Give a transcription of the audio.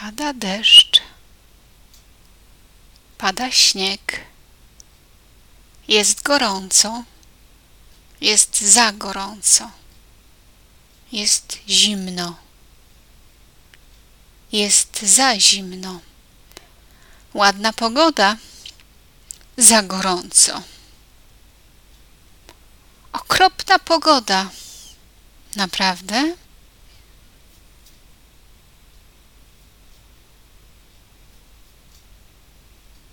Pada deszcz. Pada śnieg. Jest gorąco. Jest za gorąco. Jest zimno. Jest za zimno. Ładna pogoda. Za gorąco. Okropna pogoda. Naprawdę?